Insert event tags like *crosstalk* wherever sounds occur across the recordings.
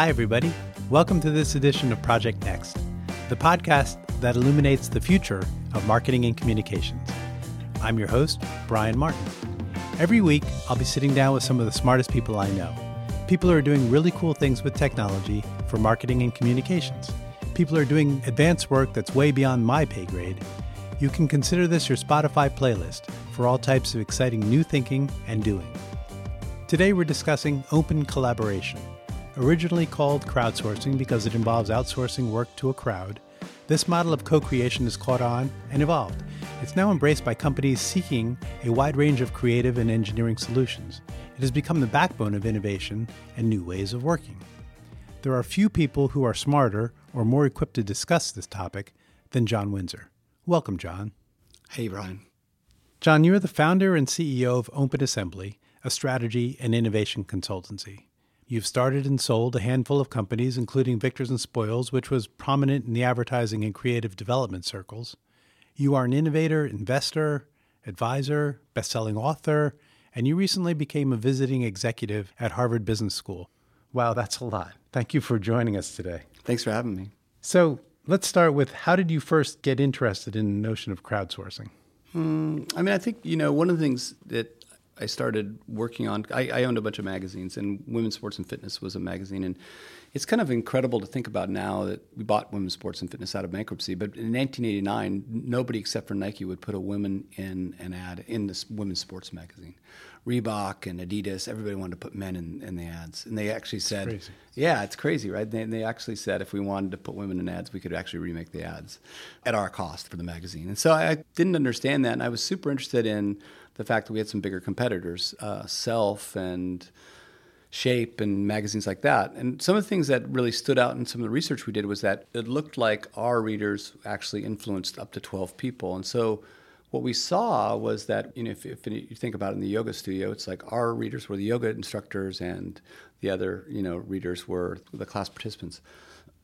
Hi, everybody. Welcome to this edition of Project Next, the podcast that illuminates the future of marketing and communications. I'm your host, Brian Martin. Every week, I'll be sitting down with some of the smartest people I know. People are doing really cool things with technology for marketing and communications. People are doing advanced work that's way beyond my pay grade. You can consider this your Spotify playlist for all types of exciting new thinking and doing. Today, we're discussing open collaboration Originally called crowdsourcing because it involves outsourcing work to a crowd, this model of co creation has caught on and evolved. It's now embraced by companies seeking a wide range of creative and engineering solutions. It has become the backbone of innovation and new ways of working. There are few people who are smarter or more equipped to discuss this topic than John Windsor. Welcome, John. Hey, Brian. John, you are the founder and CEO of Open Assembly, a strategy and innovation consultancy. You've started and sold a handful of companies, including Victors and Spoils, which was prominent in the advertising and creative development circles. You are an innovator, investor, advisor, best-selling author, and you recently became a visiting executive at Harvard Business School. Wow, that's a lot. Thank you for joining us today. Thanks for having me. So, let's start with how did you first get interested in the notion of crowdsourcing? Hmm, I mean, I think, you know, one of the things that I started working on. I, I, owned a bunch of magazines, and Women's Sports and Fitness was a magazine. And it's kind of incredible to think about now that we bought Women's Sports and Fitness out of bankruptcy. But in 1989, nobody except for Nike would put a woman in an ad in this women's sports magazine. Reebok and Adidas, everybody wanted to put men in, in the ads. And they actually said, Yeah, it's crazy, right? They, they actually said if we wanted to put women in ads, we could actually remake the ads at our cost for the magazine. And so I didn't understand that. And I was super interested in the fact that we had some bigger competitors, uh, Self and Shape and magazines like that. And some of the things that really stood out in some of the research we did was that it looked like our readers actually influenced up to 12 people. And so what we saw was that you know if, if, you think about it in the yoga studio it's like our readers were the yoga instructors and the other you know readers were the class participants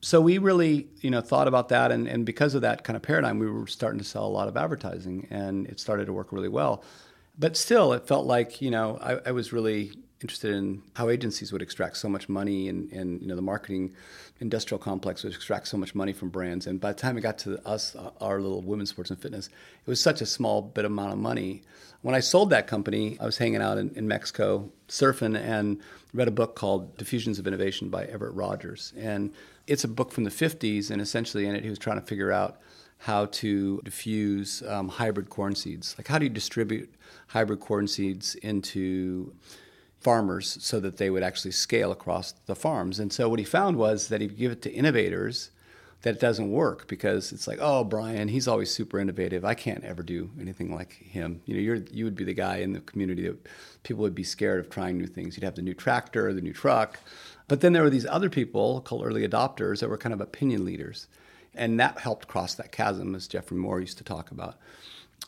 so we really you know thought about that and, and because of that kind of paradigm we were starting to sell a lot of advertising and it started to work really well but still, it felt like you know I, I, was really interested in how agencies would extract so much money, and, and you know the marketing industrial complex would extract so much money from brands. And by the time it got to us, uh, our little women's sports and fitness, it was such a small bit amount of money. When I sold that company, I was hanging out in, in Mexico surfing and read a book called Diffusions of Innovation by Everett Rogers, and it's a book from the 50s, and essentially in it he was trying to figure out how to diffuse um, hybrid corn seeds. Like, how do you distribute hybrid corn seeds into farmers so that they would actually scale across the farms? And so, what he found was that if you give it to innovators, that it doesn't work because it's like, oh, Brian, he's always super innovative. I can't ever do anything like him. You know, you're you would be the guy in the community that people would be scared of trying new things. You'd have the new tractor, the new truck. But then there were these other people called early adopters that were kind of opinion leaders. And that helped cross that chasm, as Geoffrey Moore used to talk about.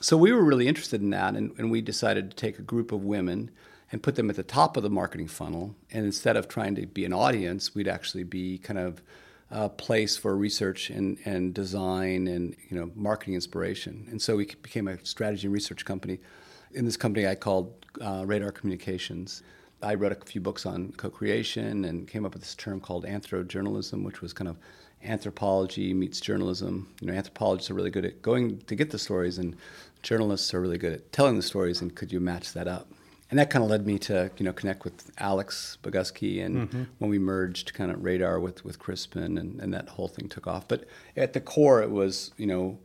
So we were really interested in that, and, and we decided to take a group of women and put them at the top of the marketing funnel. And instead of trying to be an audience, we'd actually be kind of a place for research and, and design and you know marketing inspiration. And so we became a strategy and research company. In this company, I called uh, Radar Communications. I wrote a few books on co-creation and came up with this term called anthrojournalism, which was kind of anthropology meets journalism. You know, anthropologists are really good at going to get the stories, and journalists are really good at telling the stories. And could you match that up? And that kind of led me to you know connect with Alex Bogusky, and mm-hmm. when we merged kind of Radar with with Crispin, and, and that whole thing took off. But at the core, it was you know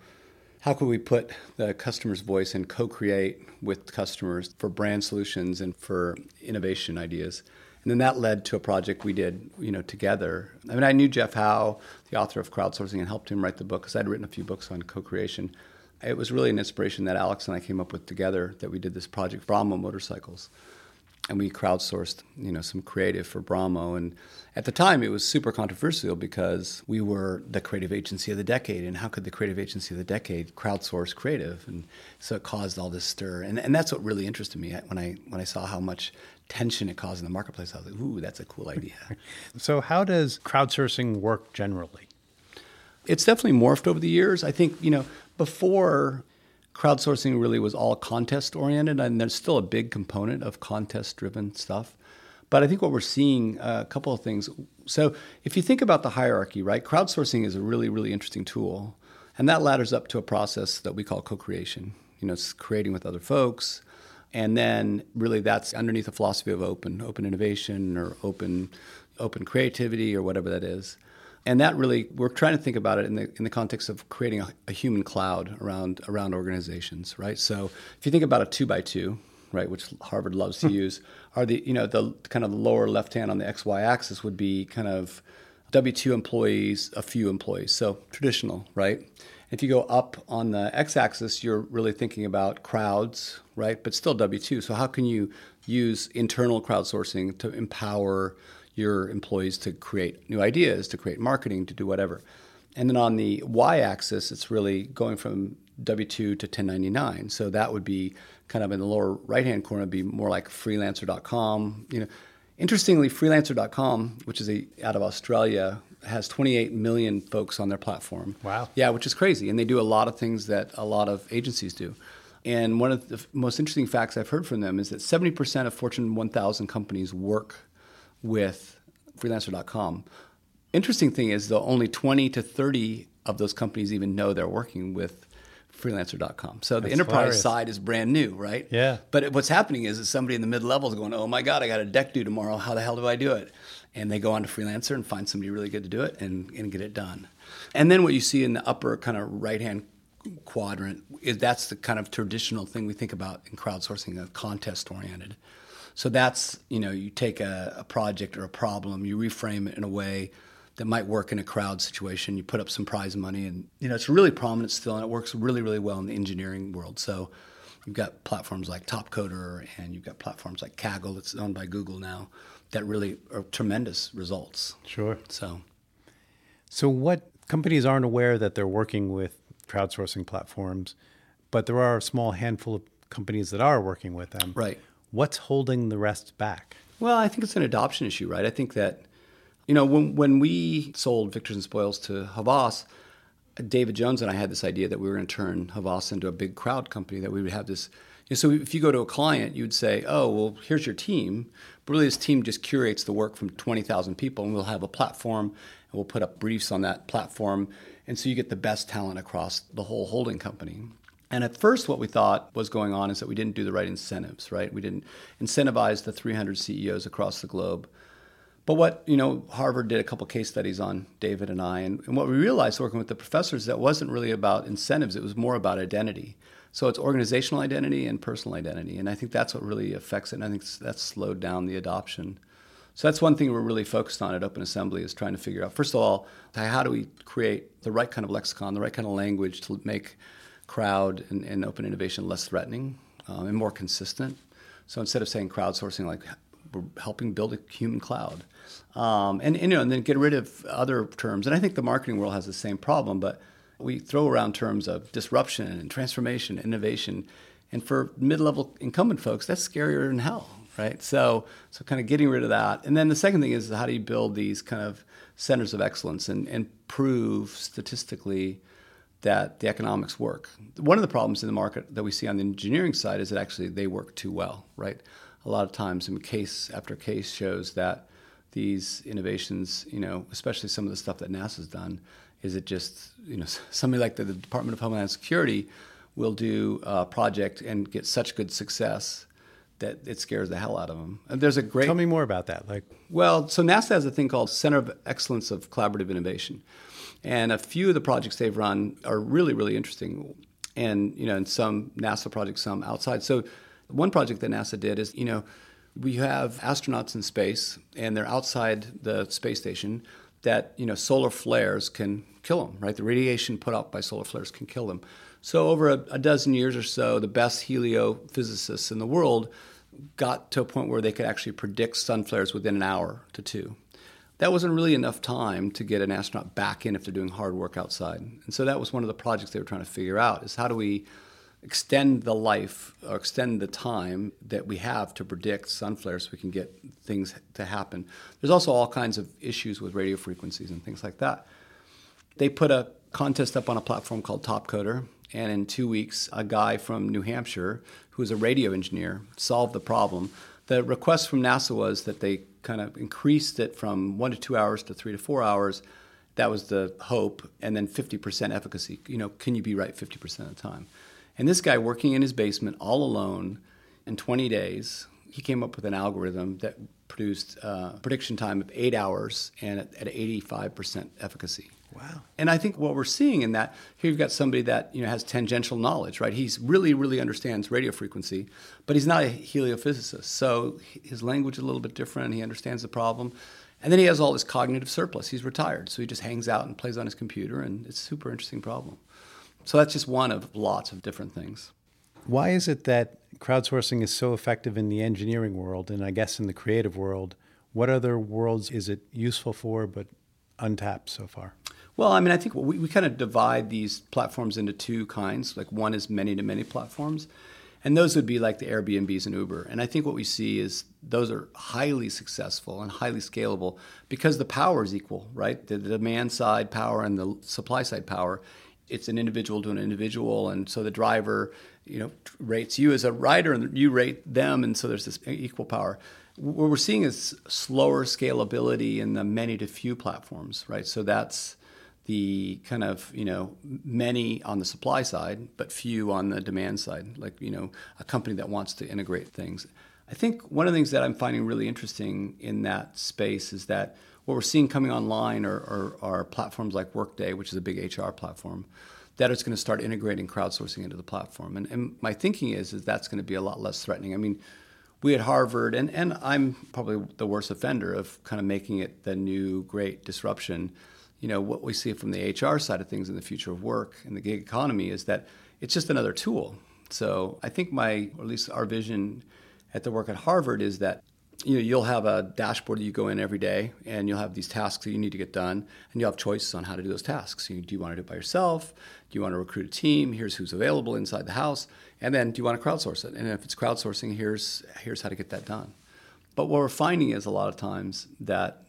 how could we put the customer's voice and co-create with customers for brand solutions and for innovation ideas and then that led to a project we did, you know, together. I mean, I knew Jeff Howe, the author of Crowdsourcing, and helped him write the book because I'd written a few books on co-creation. It was really an inspiration that Alex and I came up with together that we did this project, Brammo Motorcycles and we crowdsourced you know some creative for Brammo and at the time it was super controversial because we were the creative agency of the decade. And how could the creative agency of the decade crowdsource creative? And so it caused all this stir. And, and that's what really interested me. When I when I saw how much tension it caused in the marketplace I was like ooh that's a cool idea. *laughs* So how does crowdsourcing work generally? It's definitely morphed over the years. I think you know before crowdsourcing really was all contest oriented, and there's still a big component of contest driven stuff. But I think what we're seeing uh, a couple of things. So if you think about the hierarchy, right, crowdsourcing is a really really interesting tool, and that ladders up to a process that we call co-creation. You know, it's creating with other folks, and then really that's underneath a philosophy of open, open innovation or open open creativity or whatever that is. And that really, we're trying to think about it in the in the context of creating a, a human cloud around around organizations, right? So if you think about a two by two, right, which Harvard loves to hmm. use, are the you know the kind of the lower left hand on the X Y axis would be kind of W two employees, a few employees, so traditional, right? If you go up on the X axis, you're really thinking about crowds, right? But still W two. So how can you use internal crowdsourcing to empower your employees to create new ideas, to create marketing, to do whatever. And then on the y axis, it's really going from W 2 to 1099. So that would be kind of in the lower right hand corner, be more like freelancer.com. You know, interestingly, freelancer.com, which is a, out of Australia, has 28 million folks on their platform. Wow. Yeah, which is crazy. And they do a lot of things that a lot of agencies do. And one of the most interesting facts I've heard from them is that 70% of Fortune 1000 companies work with freelancer.com. Interesting thing is, though, only 20 to 30 of those companies even know they're working with freelancer.com. So the enterprise hilarious. side is brand new, right? Yeah. But what's happening is that somebody in the mid level is going, oh my God, I got a deck due tomorrow. How the hell do I do it? And they go on to Freelancer and find somebody really good to do it and, and get it done. And then what you see in the upper kind of right hand quadrant is that's the kind of traditional thing we think about in crowdsourcing, a contest oriented. So that's, you know, you take a, a project or a problem, you reframe it in a way that might work in a crowd situation. You put up some prize money, and you know it's really prominent still, and it works really, really well in the engineering world. So you've got platforms like Topcoder, and you've got platforms like Kaggle that's owned by Google now that really are tremendous results. Sure. So, so what companies aren't aware that they're working with crowdsourcing platforms, but there are a small handful of companies that are working with them. Right. What's holding the rest back? Well, I think it's an adoption issue, right? I think that, you know, when, when we sold Victors and Spoils to Havas, David Jones and I had this idea that we were going to turn Havas into a big crowd company, that we would have this. You know, so if you go to a client, you'd say, oh, well, here's your team. But really, this team just curates the work from 20,000 people, and we'll have a platform, and we'll put up briefs on that platform. And so you get the best talent across the whole holding company. And at first, what we thought was going on is that we didn't do the right incentives, right? We didn't incentivize the 300 CEOs across the globe. But what, you know, Harvard did a couple case studies on David and I. And, and what we realized working with the professors that wasn't really about incentives, it was more about identity. So it's organizational identity and personal identity. And I think that's what really affects it. And I think that's slowed down the adoption. So that's one thing we're really focused on at Open Assembly is trying to figure out, first of all, how do we create the right kind of lexicon, the right kind of language to make crowd and, and open innovation less threatening um, and more consistent. So instead of saying crowdsourcing, like we're helping build a human cloud, um, and, and, you know, and then get rid of other terms. And I think the marketing world has the same problem, but we throw around terms of disruption and transformation, innovation, and for mid-level incumbent folks, that's scarier than hell, right? So, so kind of getting rid of that. And then the second thing is how do you build these kind of centers of excellence and, and prove statistically that the economics work. One of the problems in the market that we see on the engineering side is that actually they work too well, right? A lot of times, in case after case shows that these innovations, you know, especially some of the stuff that NASA's done, is it just, you know, *laughs* somebody like the, the Department of Homeland Security will do a project and get such good success that it scares the hell out of them. And there's a great. Tell me more about that. Like, well, so NASA has a thing called Center of Excellence of Collaborative Innovation, and a few of the projects they've run are really, really interesting. And, you know, in some NASA projects, some outside. So one project that NASA did is, you know, we have astronauts in space and they're outside the space station that, you know, solar flares can kill them, right? The radiation put out by solar flares can kill them. So over a, a dozen years or so, the best heliophysicists in the world got to a point where they could actually predict sun flares within an hour to two that wasn't really enough time to get an astronaut back in if they're doing hard work outside. And so that was one of the projects they were trying to figure out is how do we extend the life or extend the time that we have to predict sun flares so we can get things to happen. There's also all kinds of issues with radio frequencies and things like that. They put a contest up on a platform called Topcoder, and in two weeks, a guy from New Hampshire who was a radio engineer solved the problem the request from NASA was that they kind of increased it from one to two hours to three to four hours. That was the hope, and then 50% efficacy. You know, can you be right 50% of the time? And this guy working in his basement all alone in 20 days, he came up with an algorithm that produced a prediction time of eight hours and at, at 85% efficacy. Wow. And I think what we're seeing in that here you've got somebody that you know has tangential knowledge, right? He's really really understands radio frequency, but he's not a heliophysicist. So his language is a little bit different. He understands the problem. And then he has all this cognitive surplus. He's retired, so he just hangs out and plays on his computer and it's a super interesting problem. So that's just one of lots of different things. Why is it that crowdsourcing is so effective in the engineering world and I guess in the creative world? What other worlds is it useful for but untapped so far? Well, I mean, I think we, we kind of divide these platforms into two kinds. Like one is many to many platforms, and those would be like the Airbnbs and Uber. And I think what we see is those are highly successful and highly scalable because the power is equal, right? The, the demand side power and the supply side power. It's an individual to an individual, and so the driver, you know, rates you as a rider, and you rate them, and so there's this equal power what we're seeing is slower scalability in the many to few platforms, right? So that's the kind of you know many on the supply side but few on the demand side. Like you know a company that wants to integrate things. I think one of the things that i'm finding really interesting in that space is that what we're seeing coming online are, are, are platforms like workday which is a big hr platform that is going to start integrating crowdsourcing into the platform. And, and my thinking is is that's going to be a lot less threatening. I mean we at harvard and, and i'm probably the worst offender of kind of making it the new great disruption you know, what we see from the HR side of things in the future of work and the gig economy is that it's just another tool. So I think my, or at least our vision at the work at Harvard is that you know you'll have a dashboard that you go in every day and you'll have these tasks that you need to get done and you'll have choices on how to do those tasks. Do you want to do it by yourself? Do you want to recruit a team? Here's who's available inside the house. And then do you want to crowdsource it? And if it's crowdsourcing here's here's how to get that done. But what we're finding is a lot of times that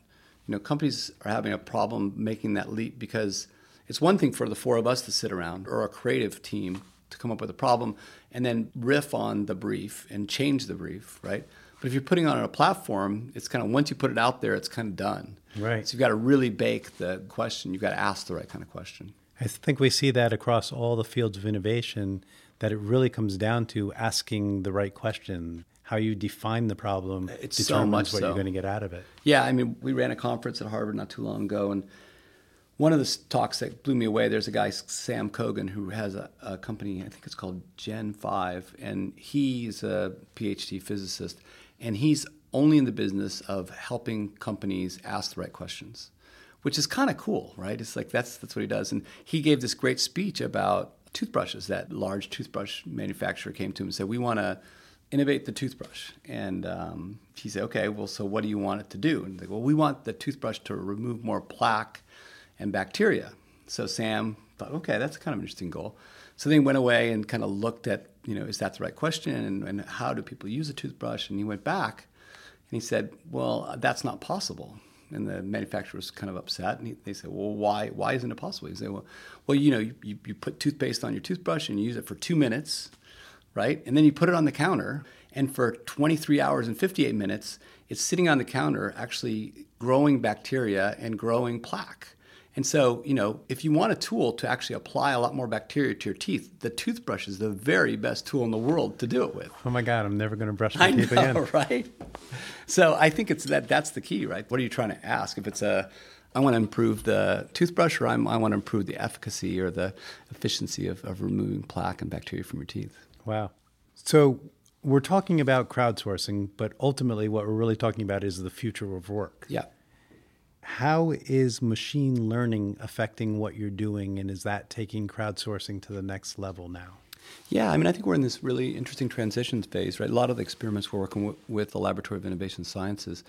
you know, companies are having a problem making that leap because it's one thing for the four of us to sit around or a creative team to come up with a problem and then riff on the brief and change the brief, right? But if you're putting on a platform, it's kind of once you put it out there, it's kind of done. Right. So you've got to really bake the question. You've got to ask the right kind of question. I think we see that across all the fields of innovation that it really comes down to asking the right question how you define the problem it's determines so much what so. you're going to get out of it. Yeah, I mean, we ran a conference at Harvard not too long ago, and one of the talks that blew me away. There's a guy, Sam Kogan, who has a, a company. I think it's called Gen Five, and he's a PhD physicist, and he's only in the business of helping companies ask the right questions, which is kind of cool, right? It's like that's that's what he does. And he gave this great speech about toothbrushes. That large toothbrush manufacturer came to him and said, "We want to." Innovate the toothbrush. And um, he said, okay, well, so what do you want it to do? And they well, we want the toothbrush to remove more plaque and bacteria. So Sam thought, okay, that's kind of an interesting goal. So then he went away and kind of looked at, you know, is that the right question? And, and how do people use a toothbrush? And he went back and he said, well, that's not possible. And the manufacturer was kind of upset. And he, they said, well, why, why isn't it possible? He said, well, well you know, you, you put toothpaste on your toothbrush and you use it for two minutes – right? And then you put it on the counter, and for 23 hours and 58 minutes, it's sitting on the counter actually growing bacteria and growing plaque. And so, you know, if you want a tool to actually apply a lot more bacteria to your teeth, the toothbrush is the very best tool in the world to do it with. Oh my God, I'm never going to brush my I teeth know, again. *laughs* right? So I think it's that that's the key, right? What are you trying to ask? If it's a I want to improve the toothbrush, or I'm, i want to improve the efficacy or the efficiency of, of removing plaque and bacteria from your teeth. Wow. So we're talking about crowdsourcing, but ultimately what we're really talking about is the future of work. Yeah. How is machine learning affecting what you're doing, and is that taking crowdsourcing to the next level now? Yeah, I mean, I think we're in this really interesting transition phase, right? A lot of the experiments we're working with, with the Laboratory of Innovation Sciences.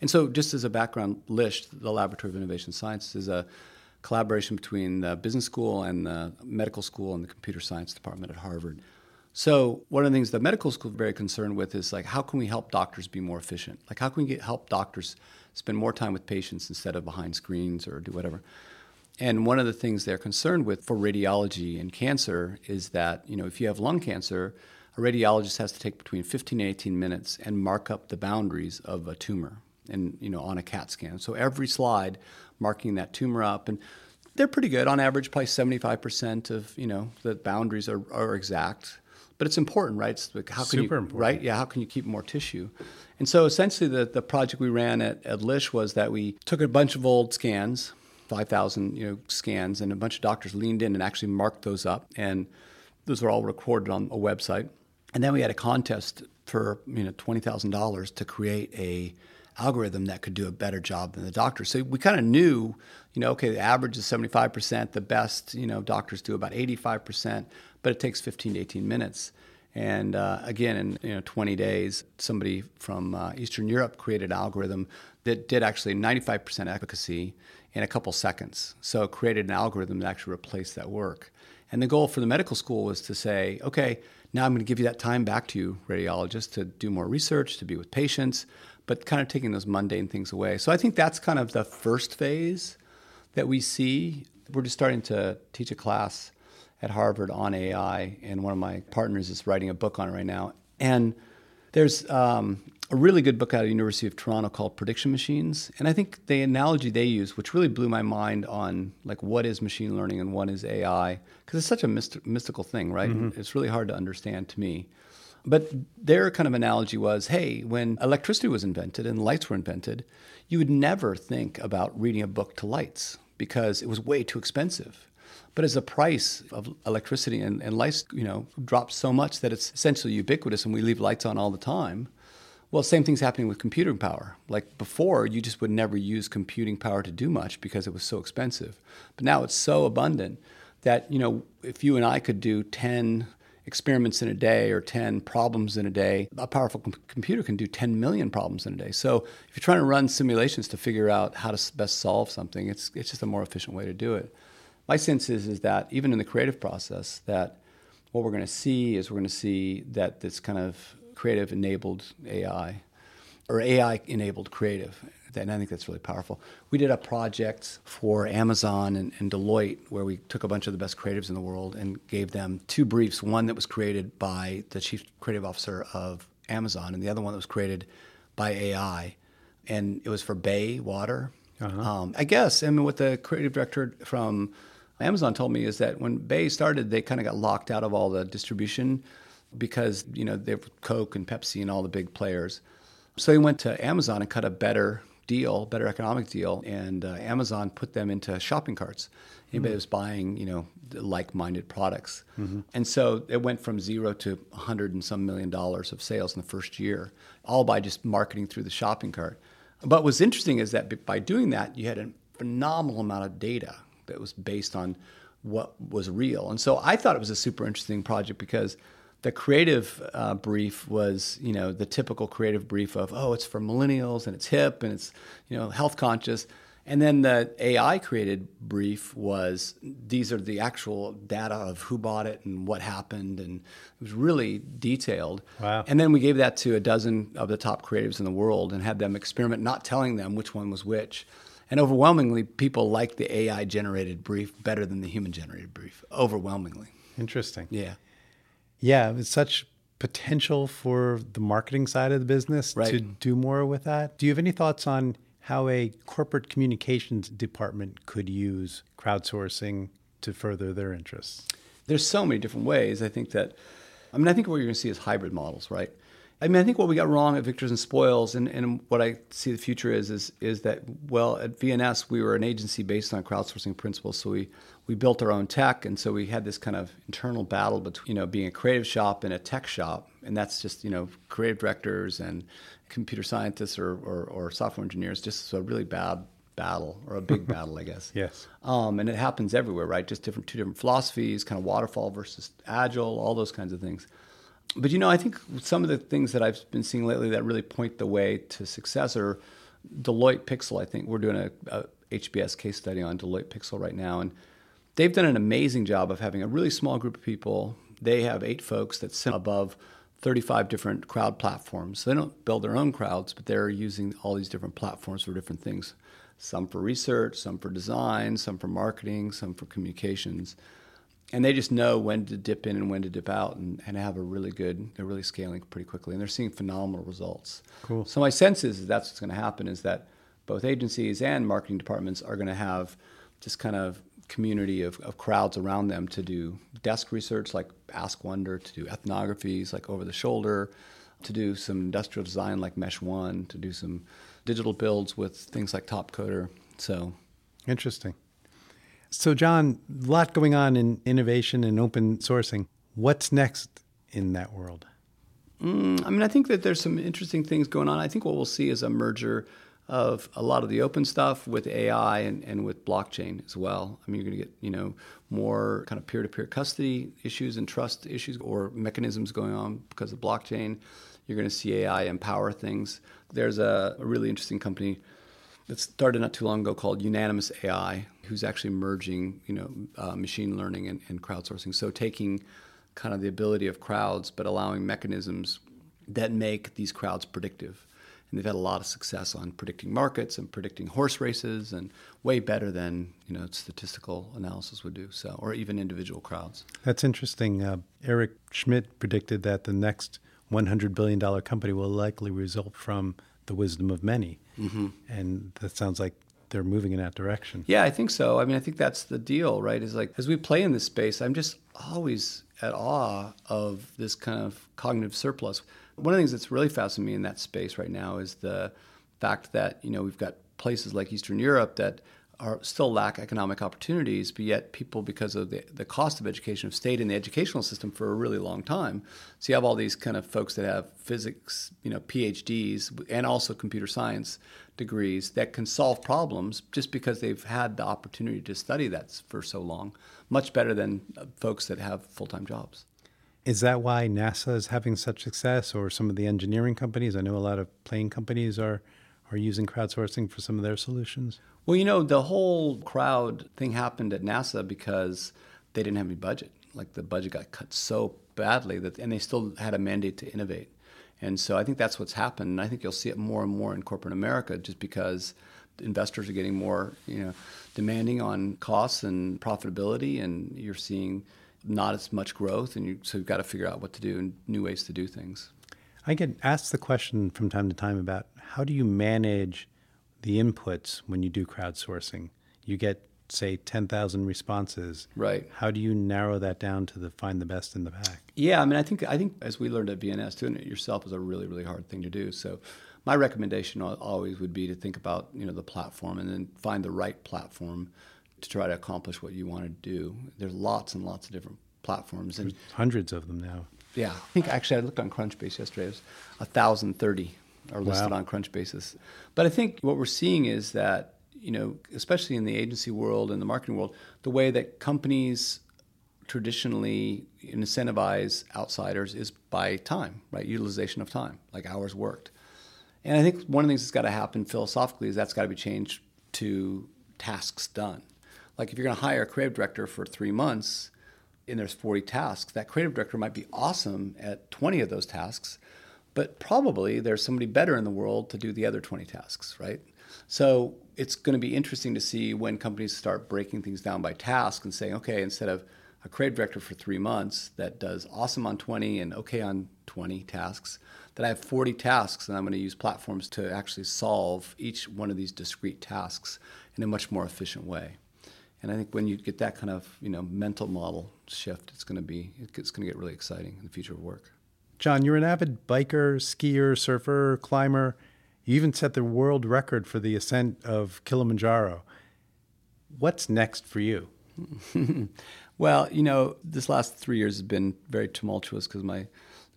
And so, just as a background, LISH, the Laboratory of Innovation Sciences, is a collaboration between the business school and the medical school and the computer science department at Harvard. So one of the things the medical school is very concerned with is like how can we help doctors be more efficient? Like how can we get help doctors spend more time with patients instead of behind screens or do whatever? And one of the things they're concerned with for radiology and cancer is that you know if you have lung cancer, a radiologist has to take between 15 and 18 minutes and mark up the boundaries of a tumor and you know on a CAT scan. So every slide marking that tumor up and they're pretty good on average probably 75% of you know the boundaries are, are exact but it's important right? It's like how can Super you important. right yeah how can you keep more tissue? And so essentially the, the project we ran at, at LISH was that we took a bunch of old scans 5000 you know scans and a bunch of doctors leaned in and actually marked those up. And those were all recorded on a website. And then we had a contest for you know $20000 to create a algorithm that could do a better job than the doctor. So we kind of knew, you know, okay, the average is 75%, the best, you know, doctors do about 85%, but it takes 15 to 18 minutes. And uh, again, in you know 20 days, somebody from uh, Eastern Europe created an algorithm that did actually 95% efficacy in a couple seconds. So it created an algorithm that actually replaced that work. And the goal for the medical school was to say, okay, now I'm going to give you that time back to you, radiologist, to do more research, to be with patients but kind of taking those mundane things away. So I think that's kind of the first phase that we see. We're just starting to teach a class at Harvard on AI, and one of my partners is writing a book on it right now. And there's um, a really good book out of the University of Toronto called Prediction Machines, and I think the analogy they use, which really blew my mind on like what is machine learning and what is AI, because it's such a myst- mystical thing, right? Mm-hmm. It's really hard to understand to me. But their kind of analogy was hey, when electricity was invented and lights were invented, you would never think about reading a book to lights because it was way too expensive. But as the price of electricity and, and lights, you know, drops so much that it's essentially ubiquitous and we leave lights on all the time, well, same thing's happening with computing power. Like before, you just would never use computing power to do much because it was so expensive. But now it's so abundant that, you know, if you and I could do 10 experiments in a day or 10 problems in a day, a powerful com- computer can do 10 million problems in a day. So if you're trying to run simulations to figure out how to best solve something, it's, it's just a more efficient way to do it. My sense is, is that even in the creative process, that what we're going to see is we're going to see that this kind of creative enabled AI or AI enabled creative and I think that's really powerful. We did a project for Amazon and, and, Deloitte where we took a bunch of the best creatives in the world and gave them two briefs. One that was created by the chief creative officer of Amazon, and the other one that was created by AI. And it was for Bai Water. Uh-huh. Um, I guess, I mean, with the creative director from Amazon told me is that when Bai started, they kind of got locked out of all the distribution because, you know, they have Coke and Pepsi and all the big players. So they went to Amazon and cut a better deal, better economic deal, and uh, Amazon put them into shopping carts. Anybody mm-hmm. was buying, you know, like-minded products, mm-hmm. and so it went from zero to a hundred and some million dollars of sales in the first year, all by just marketing through the shopping cart. But what's interesting is that by doing that, you had a phenomenal amount of data that was based on what was real, and so I thought it was a super interesting project because the creative uh, brief was, you know, the typical creative brief of, oh, it's for millennials and it's hip and it's, you know, health conscious. And then the AI created brief was these are the actual data of who bought it and what happened, and it was really detailed. Wow. And then we gave that to a dozen of the top creatives in the world and had them experiment, not telling them which one was which. And overwhelmingly, people like the AI generated brief better than the human generated brief. Overwhelmingly. Interesting. Yeah. Yeah, it's such potential for the marketing side of the business right. to do more with that. Do you have any thoughts on how a corporate communications department could use crowdsourcing to further their interests? There's so many different ways. I think that, I mean, I think what you're going to see is hybrid models, right? I mean, I think what we got wrong at Victors and Spoils, and, and what I see the future is, is, is that, well, at VNS, we were an agency based on crowdsourcing principles. So we, we built our own tech. And so we had this kind of internal battle between, you know, being a creative shop and a tech shop. And that's just, you know, creative directors and computer scientists or, or, or software engineers, just a really bad battle or a big *laughs* battle, I guess. Yes. Um, and it happens everywhere, right? Just different, two different philosophies, kind of waterfall versus agile, all those kinds of things but you know, I think some of the things that I've been seeing lately that really point the way to success are Deloitte Pixel. I think we're doing a, a HBS case study on Deloitte Pixel right now, and they've done an amazing job of having a really small group of people. They have eight folks that sit above 35 different crowd platforms. So they don't build their own crowds, but they're using all these different platforms for different things. Some for research, some for design, some for marketing, some for communications and they just know when to dip in and when to dip out and, and have a really good they're really scaling pretty quickly. And they're seeing phenomenal results. Cool. So my sense is that that's what's going to happen is that both agencies and marketing departments are going to have this kind of community of, of crowds around them to do desk research like AskWonder to do ethnographies like over the shoulder to do some industrial design like mesh one to do some digital builds with things like Topcoder. So interesting so, John, a lot going on in innovation and open sourcing. What's next in that world? Mm, I mean, I think that there's some interesting things going on. I think what we'll see is a merger of a lot of the open stuff with AI and, and with blockchain as well. I mean, you're going to get you know more kind of peer-to-peer custody issues and trust issues or mechanisms going on because of blockchain. You're going to see AI empower things. There's a, a really interesting company that started not too long ago called Unanimous AI, who's actually merging, you know, uh, machine learning and, and crowdsourcing. So taking kind of the ability of crowds, but allowing mechanisms that make these crowds predictive. And they've had a lot of success on predicting markets and predicting horse races, and way better than you know statistical analysis would do. So, or even individual crowds. That's interesting. Uh, Eric Schmidt predicted that the next 100 billion dollar company will likely result from the wisdom of many. Mm-hmm. And that sounds like they're moving in that direction. Yeah, I think so. I mean, I think that's the deal, right? Is like as we play in this space, I'm just always at awe of this kind of cognitive surplus. One of the things that's really fascinating me in that space right now is the fact that you know we've got places like Eastern Europe that are still lack economic opportunities, but yet people, because of the, the cost of education, have stayed in the educational system for a really long time. So you have all these kind of folks that have physics, you know, PhDs, and also computer science degrees that can solve problems just because they've had the opportunity to study that for so long, much better than uh, folks that have full time jobs. Is that why NASA is having such success, or some of the engineering companies? I know a lot of plane companies are are using crowdsourcing for some of their solutions. Well, you know, the whole crowd thing happened at NASA because they didn't have any budget. Like the budget got cut so badly that, and they still had a mandate to innovate. And so I think that's what's happened. And I think you'll see it more and more in corporate America just because investors are getting more, you know, demanding on costs and profitability, and you're seeing not as much growth, and you, so you've got to figure out what to do and new ways to do things. I get asked the question from time to time about how do you manage the inputs when you do crowdsourcing. You get say 10,000 responses. Right. How do you narrow that down to the find the best in the pack? Yeah, I mean I think I think as we learned at VNS doing it yourself is a really really hard thing to do. So my recommendation always would be to think about, you know, the platform and then find the right platform to try to accomplish what you want to do. There's lots and lots of different platforms and There's hundreds of them now. Yeah. I think actually I looked on Crunchbase yesterday. It was 1030 are listed wow. on Crunchbases. But I think what we're seeing is that, you know, especially in the agency world and the marketing world, the way that companies traditionally incentivize outsiders is by time, right? Utilization of time, like hours worked. And I think one of the things that's got to happen philosophically is that's got to be changed to tasks done. Like if you're going to hire a creative director for three months and there's 40 tasks, that creative director might be awesome at 20 of those tasks, but probably there's somebody better in the world to do the other 20 tasks, right? So it's going to be interesting to see when companies start breaking things down by task and saying, okay, instead of a creative director for three months that does awesome on 20 and okay on 20 tasks, that I have 40 tasks and I'm going to use platforms to actually solve each one of these discrete tasks in a much more efficient way. And I think when you get that kind of you know mental model shift, it's going to be it's going to get really exciting in the future of work. John, you're an avid biker, skier, surfer, climber. You even set the world record for the ascent of Kilimanjaro. What's next for you? *laughs* well, you know, this last three years has been very tumultuous because my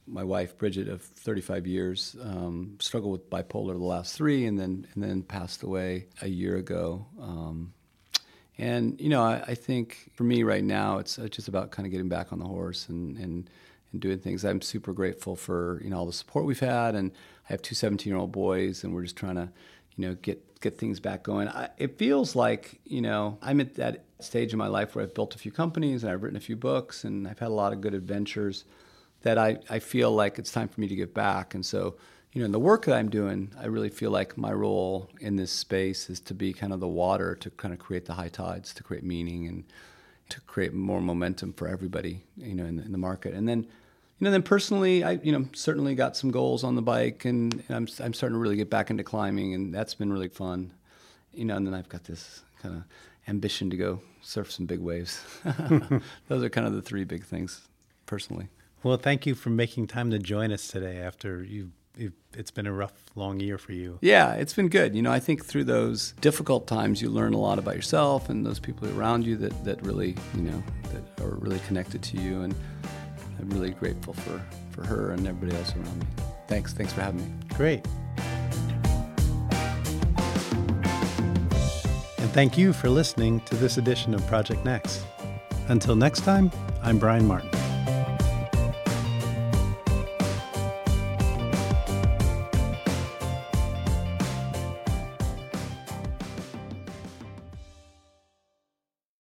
my wife Bridget of 35 years um, struggled with bipolar the last three, and then and then passed away a year ago. Um, and you know, I, I, think for me right now, it's, it's just about kind of getting back on the horse and and and doing things. I'm super grateful for you know all the support we've had, and I have two 17 year old boys, and we're just trying to you know get get things back going. I, it feels like you know I'm at that stage in my life where I've built a few companies and I've written a few books and I've had a lot of good adventures that I, I feel like it's time for me to give back. And so you know in the work that I'm doing, I really feel like my role in this space is to be kind of the water to kind of create the high tides, to create meaning and to create more momentum for everybody, you know, in the, in the market. And then, you know, then personally, I, you know, certainly got some goals on the bike, and, and I'm I'm starting to really get back into climbing, and that's been really fun, you know. And then I've got this kind of ambition to go surf some big waves. *laughs* Those are kind of the three big things, personally. Well, thank you for making time to join us today after you've it's been a rough, long year for you. Yeah, it's been good. You know, I think through those difficult times, you learn a lot about yourself and those people around you that, that really, you know, that are really connected to you. And I'm really grateful for, for her and everybody else around me. Thanks. Thanks for having me. Great. And thank you for listening to this edition of Project Next. Until next time, I'm Brian Martin.